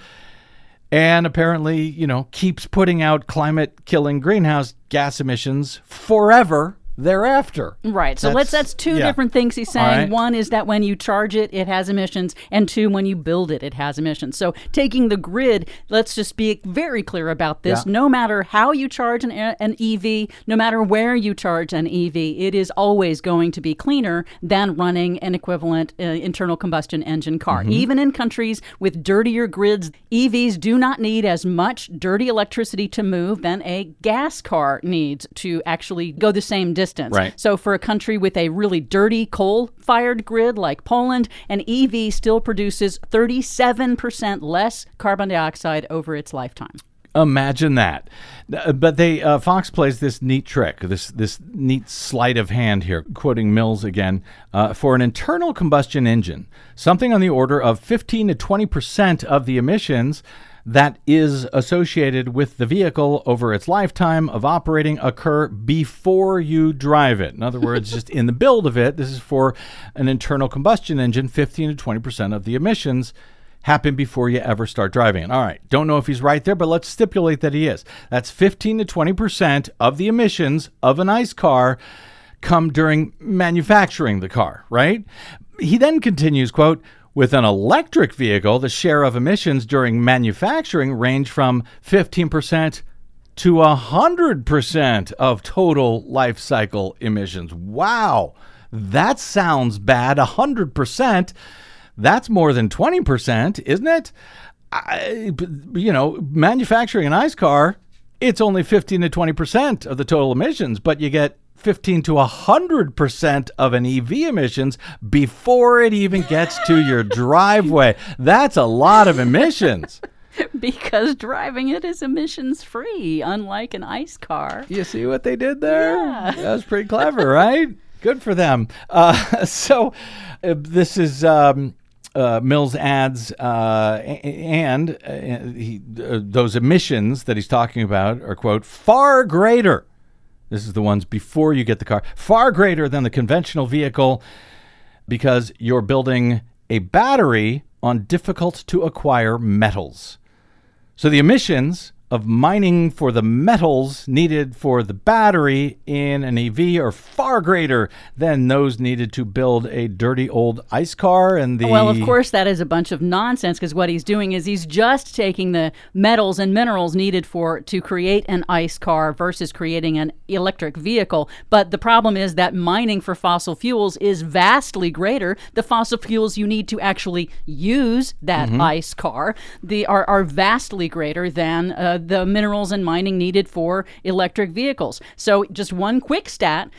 and apparently, you know, keeps putting out climate killing greenhouse gas emissions forever thereafter. Right. So let's that's two yeah. different things he's saying. right. One is that when you charge it, it has emissions, and two, when you build it, it has emissions. So taking the grid, let's just be very clear about this. Yeah. No matter how you charge an, an EV, no matter where you charge an EV, it is always going to be cleaner than running an equivalent uh, internal combustion engine car. Mm-hmm. Even in countries with dirtier grids, EVs do not need as much dirty electricity to move than a gas car needs to actually go the same distance. Right. So, for a country with a really dirty coal fired grid like Poland, an EV still produces 37% less carbon dioxide over its lifetime. Imagine that. Uh, But they uh, Fox plays this neat trick, this this neat sleight of hand here, quoting Mills again. Uh, for an internal combustion engine, something on the order of 15 to 20 percent of the emissions that is associated with the vehicle over its lifetime of operating occur before you drive it. In other words, just in the build of it. This is for an internal combustion engine. 15 to 20 percent of the emissions happen before you ever start driving it. All right, don't know if he's right there, but let's stipulate that he is. That's 15 to 20% of the emissions of an ICE car come during manufacturing the car, right? He then continues, quote, with an electric vehicle, the share of emissions during manufacturing range from 15% to 100% of total life cycle emissions. Wow. That sounds bad. 100%. That's more than 20%, isn't it? I, you know, manufacturing an ICE car, it's only 15 to 20% of the total emissions, but you get 15 to 100% of an EV emissions before it even gets to your driveway. That's a lot of emissions. Because driving it is emissions free, unlike an ICE car. You see what they did there? That was pretty clever, right? Good for them. Uh, so, uh, this is um, uh, Mills adds, uh, and uh, he, uh, those emissions that he's talking about are, quote, far greater. This is the ones before you get the car, far greater than the conventional vehicle because you're building a battery on difficult to acquire metals. So the emissions of mining for the metals needed for the battery in an EV are far greater than those needed to build a dirty old ice car and the Well, of course, that is a bunch of nonsense because what he's doing is he's just taking the metals and minerals needed for to create an ICE car versus creating an electric vehicle. But the problem is that mining for fossil fuels is vastly greater. The fossil fuels you need to actually use that Mm-hmm. ICE car the, are, are vastly greater than uh, the minerals and mining needed for electric vehicles. So, just one quick stat.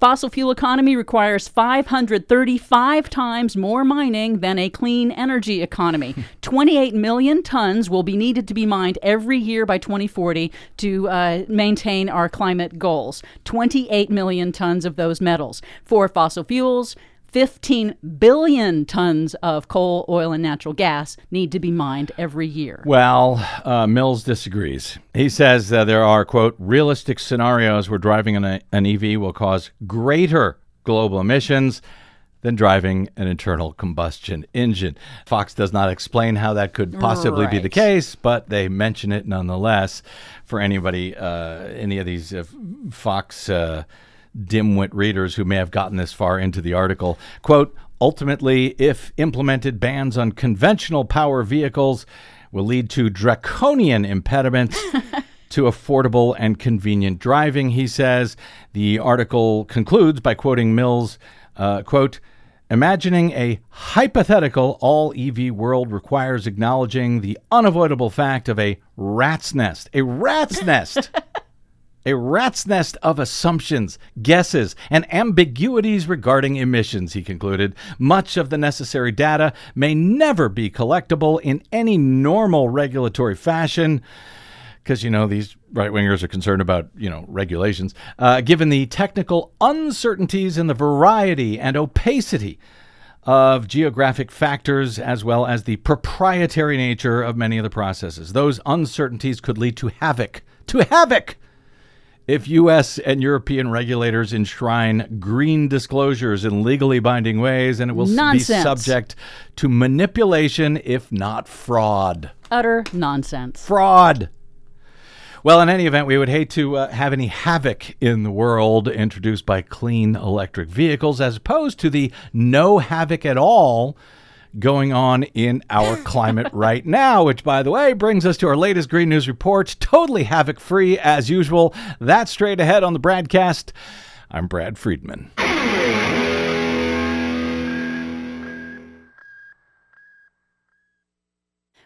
Fossil fuel economy requires 535 times more mining than a clean energy economy. 28 million tons will be needed to be mined every year by 2040 to uh, maintain our climate goals. 28 million tons of those metals. For fossil fuels, 15 billion tons of coal, oil, and natural gas need to be mined every year. Well, uh, Mills disagrees. He says that there are, quote, realistic scenarios where driving an, an EV will cause greater global emissions than driving an internal combustion engine. Fox does not explain how that could possibly be the case, but they mention it nonetheless. For anybody, uh, any of these uh, Fox uh, dimwit readers who may have gotten this far into the article, quote, ultimately, if implemented, bans on conventional power vehicles will lead to draconian impediments to affordable and convenient driving, he says. The article concludes by quoting Mills, uh, quote, Imagining a hypothetical all EV world requires acknowledging the unavoidable fact of a rat's nest. A rat's nest! A rat's nest of assumptions, guesses, and ambiguities regarding emissions, he concluded. Much of the necessary data may never be collectible in any normal regulatory fashion because you know these right wingers are concerned about you know regulations. Uh, given the technical uncertainties and the variety and opacity of geographic factors, as well as the proprietary nature of many of the processes, those uncertainties could lead to havoc. To havoc. If U.S. and European regulators enshrine green disclosures in legally binding ways, and it will s- be subject to manipulation, if not fraud Utter nonsense. fraud. Well, in any event, we would hate to uh, have any havoc in the world introduced by clean electric vehicles as opposed to the no havoc at all going on in our climate right now, which, by the way, brings us to our latest Green News Report. Totally havoc free as usual. That's straight ahead on the BradCast. I'm Brad Friedman.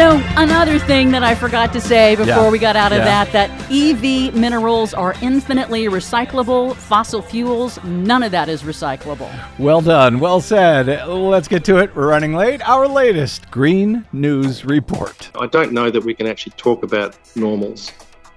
Know, another thing that I forgot to say before Yeah. we got out of Yeah. that, that EV minerals are infinitely recyclable. Fossil fuels, none of that is recyclable. Well done. Well said. Let's get to it. We're running late. Our latest Green News Report. I don't know that we can actually talk about normals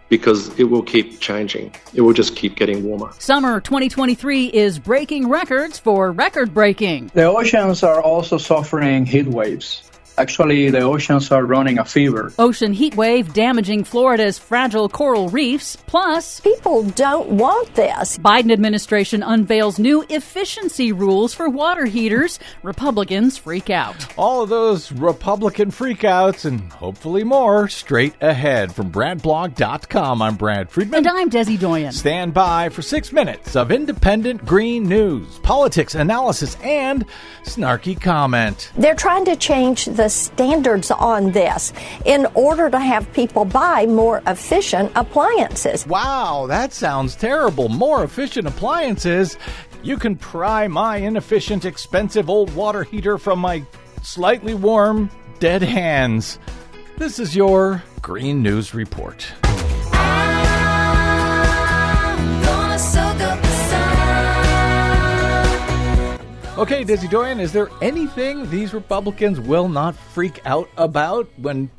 because it will keep changing. It will just keep getting warmer. Summer 2023 is breaking records for record breaking. The oceans are also suffering heat waves. Actually, the oceans are running a fever. Ocean heat wave damaging Florida's fragile coral reefs. Plus, People don't want this. Biden administration unveils new efficiency rules for water heaters. Republicans freak out. All of those Republican freakouts and hopefully more straight ahead from BradBlog.com. I'm Brad Friedman. And I'm Desi Doyen. Stand by for six minutes of independent green news, politics, analysis, and snarky comment. They're trying to change the standards on this in order to have people buy more efficient appliances. Wow, that sounds terrible. More efficient appliances. You can pry my inefficient, expensive old water heater from my slightly warm, dead hands. This is your Green News Report. Okay, Dizzy Dorian, is there anything these Republicans will not freak out about when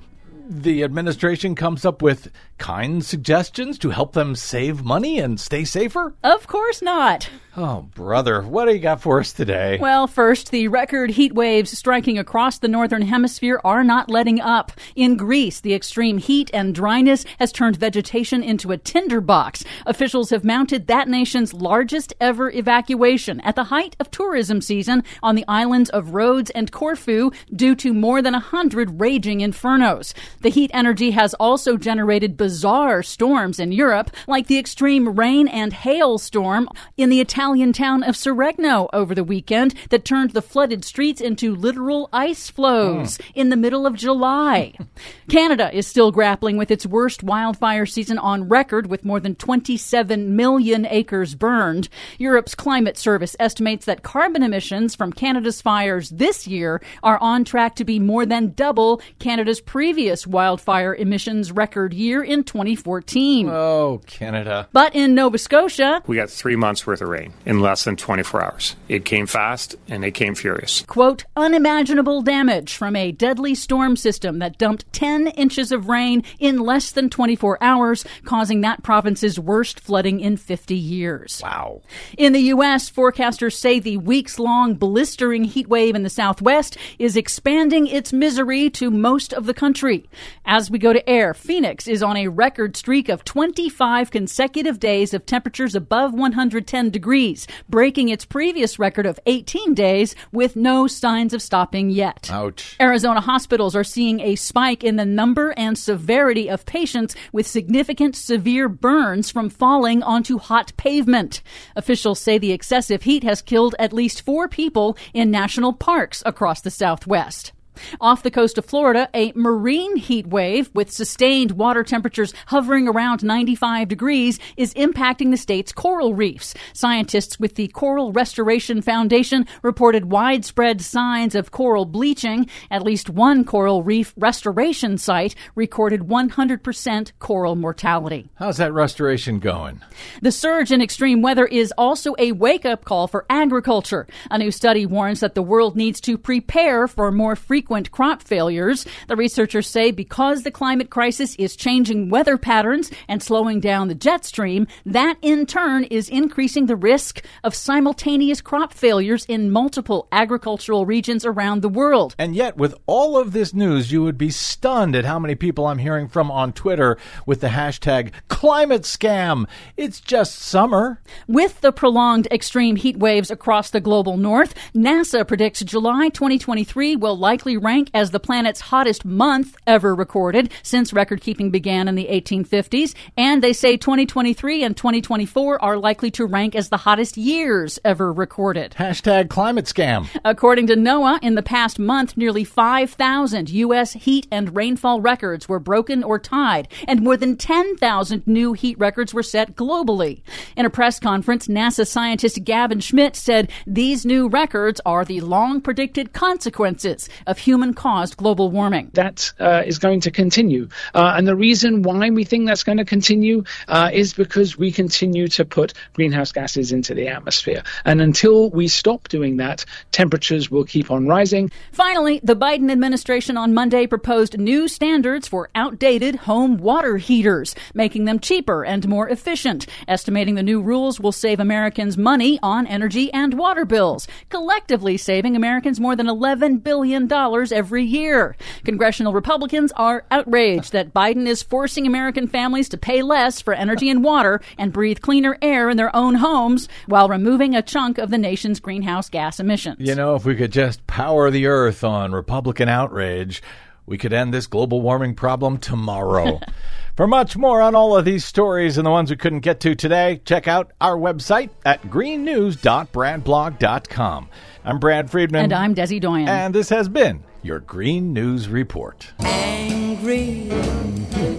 the administration comes up with kind suggestions to help them save money and stay safer? Of course not. Oh, brother, what do you got for us today? Well, first, the record heat waves striking across the northern hemisphere are not letting up. In Greece, the extreme heat and dryness has turned vegetation into a tinderbox. Officials have mounted that nation's largest ever evacuation at the height of tourism season on the islands of Rhodes and Corfu due to more than a hundred raging infernos. The heat energy has also generated bizarre storms in Europe, like the extreme rain and hail storm in the Italian Italian town of Seregno over the weekend that turned the flooded streets into literal ice flows hmm. in the middle of July. Canada is still grappling with its worst wildfire season on record with more than 27 million acres burned. Europe's climate service estimates that carbon emissions from Canada's fires this year are on track to be more than double Canada's previous wildfire emissions record year in 2014. Oh, Canada. But in Nova Scotia, We got three months worth of rain in less than 24 hours. It came fast and it came furious. quote, unimaginable damage from a deadly storm system that dumped 10 inches of rain in less than 24 hours, causing that province's worst flooding in 50 years. Wow. In the U.S., forecasters say the weeks long blistering heat wave in the southwest is expanding its misery to most of the country. As we go to air, Phoenix is on a record streak of 25 consecutive days of temperatures above 110 degrees, breaking its previous record of 18 days with no signs of stopping yet. Ouch. Arizona hospitals are seeing a spike in the number and severity of patients with significant severe burns from falling onto hot pavement. Officials say the excessive heat has killed at least four people in national parks across the Southwest. Off the coast of Florida, a marine heat wave with sustained water temperatures hovering around 95 degrees is impacting the state's coral reefs. Scientists with the Coral Restoration Foundation reported widespread signs of coral bleaching. At least one coral reef restoration site recorded 100% coral mortality. How's that restoration going? The surge in extreme weather is also a wake up call for agriculture. A new study warns that the world needs to prepare for more frequent crop failures. The researchers say because the climate crisis is changing weather patterns and slowing down the jet stream, that in turn is increasing the risk of simultaneous crop failures in multiple agricultural regions around the world. And yet, with all of this news, you would be stunned at how many people I'm hearing from on Twitter with the hashtag climate scam. It's just summer. With the prolonged extreme heat waves across the global north, NASA predicts July 2023 will likely rank as the planet's hottest month ever recorded since record keeping began in the 1850s. And they say 2023 and 2024 are likely to rank as the hottest years ever recorded. Hashtag climate scam. According to NOAA, in the past month, nearly 5,000 U.S. heat and rainfall records were broken or tied, and more than 10,000 new heat records were set globally. In a press conference, NASA scientist Gavin Schmidt said these new records are the long predicted consequences of human caused global warming. that uh, is going to continue. Uh, and the reason why we think that's going to continue uh, is because we continue to put greenhouse gases into the atmosphere. And until we stop doing that, temperatures will keep on rising. Finally, the Biden administration on Monday proposed new standards for outdated home water heaters, making them cheaper and more efficient, estimating the new rules will save Americans money on energy and water bills, collectively saving Americans more than $11 billion every year. Congressional Republicans are outraged that Biden is forcing American families to pay less for energy and water and breathe cleaner air in their own homes while removing a chunk of the nation's greenhouse gas emissions. You know, if we could just power the earth on Republican outrage, we could end this global warming problem tomorrow. For much more on all of these stories and the ones we couldn't get to today, check out our website at greennews.bradblog.com. I'm Brad Friedman. And I'm Desi Doyen. And this has been your Green News Report. angry.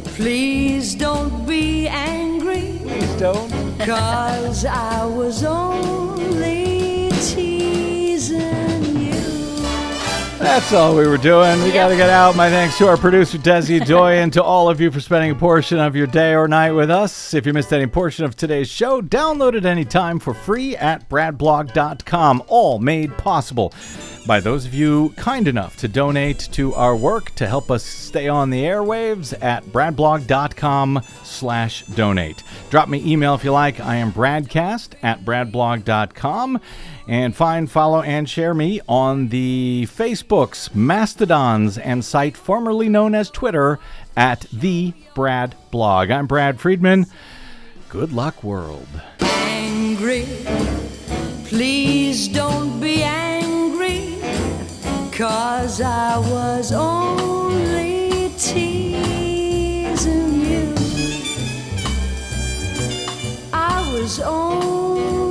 Please don't be angry. Please don't. Cause I was only teasing you. That's all we were doing. We got to get out. My thanks to our producer, Desi Doyen, and to all of you for spending a portion of your day or night with us. If you missed any portion of today's show, download it anytime for free at bradblog.com. All made possible by those of you kind enough to donate to our work to help us stay on the airwaves at bradblog.com slash donate. Drop me email if you like. I am bradcast at bradblog.com. And find, follow, and share me on the Facebooks, Mastodons, and site formerly known as Twitter at the Brad Blog. I'm Brad Friedman. Good luck, world. Angry. Please don't be angry. Cause I was only teasing you. I was only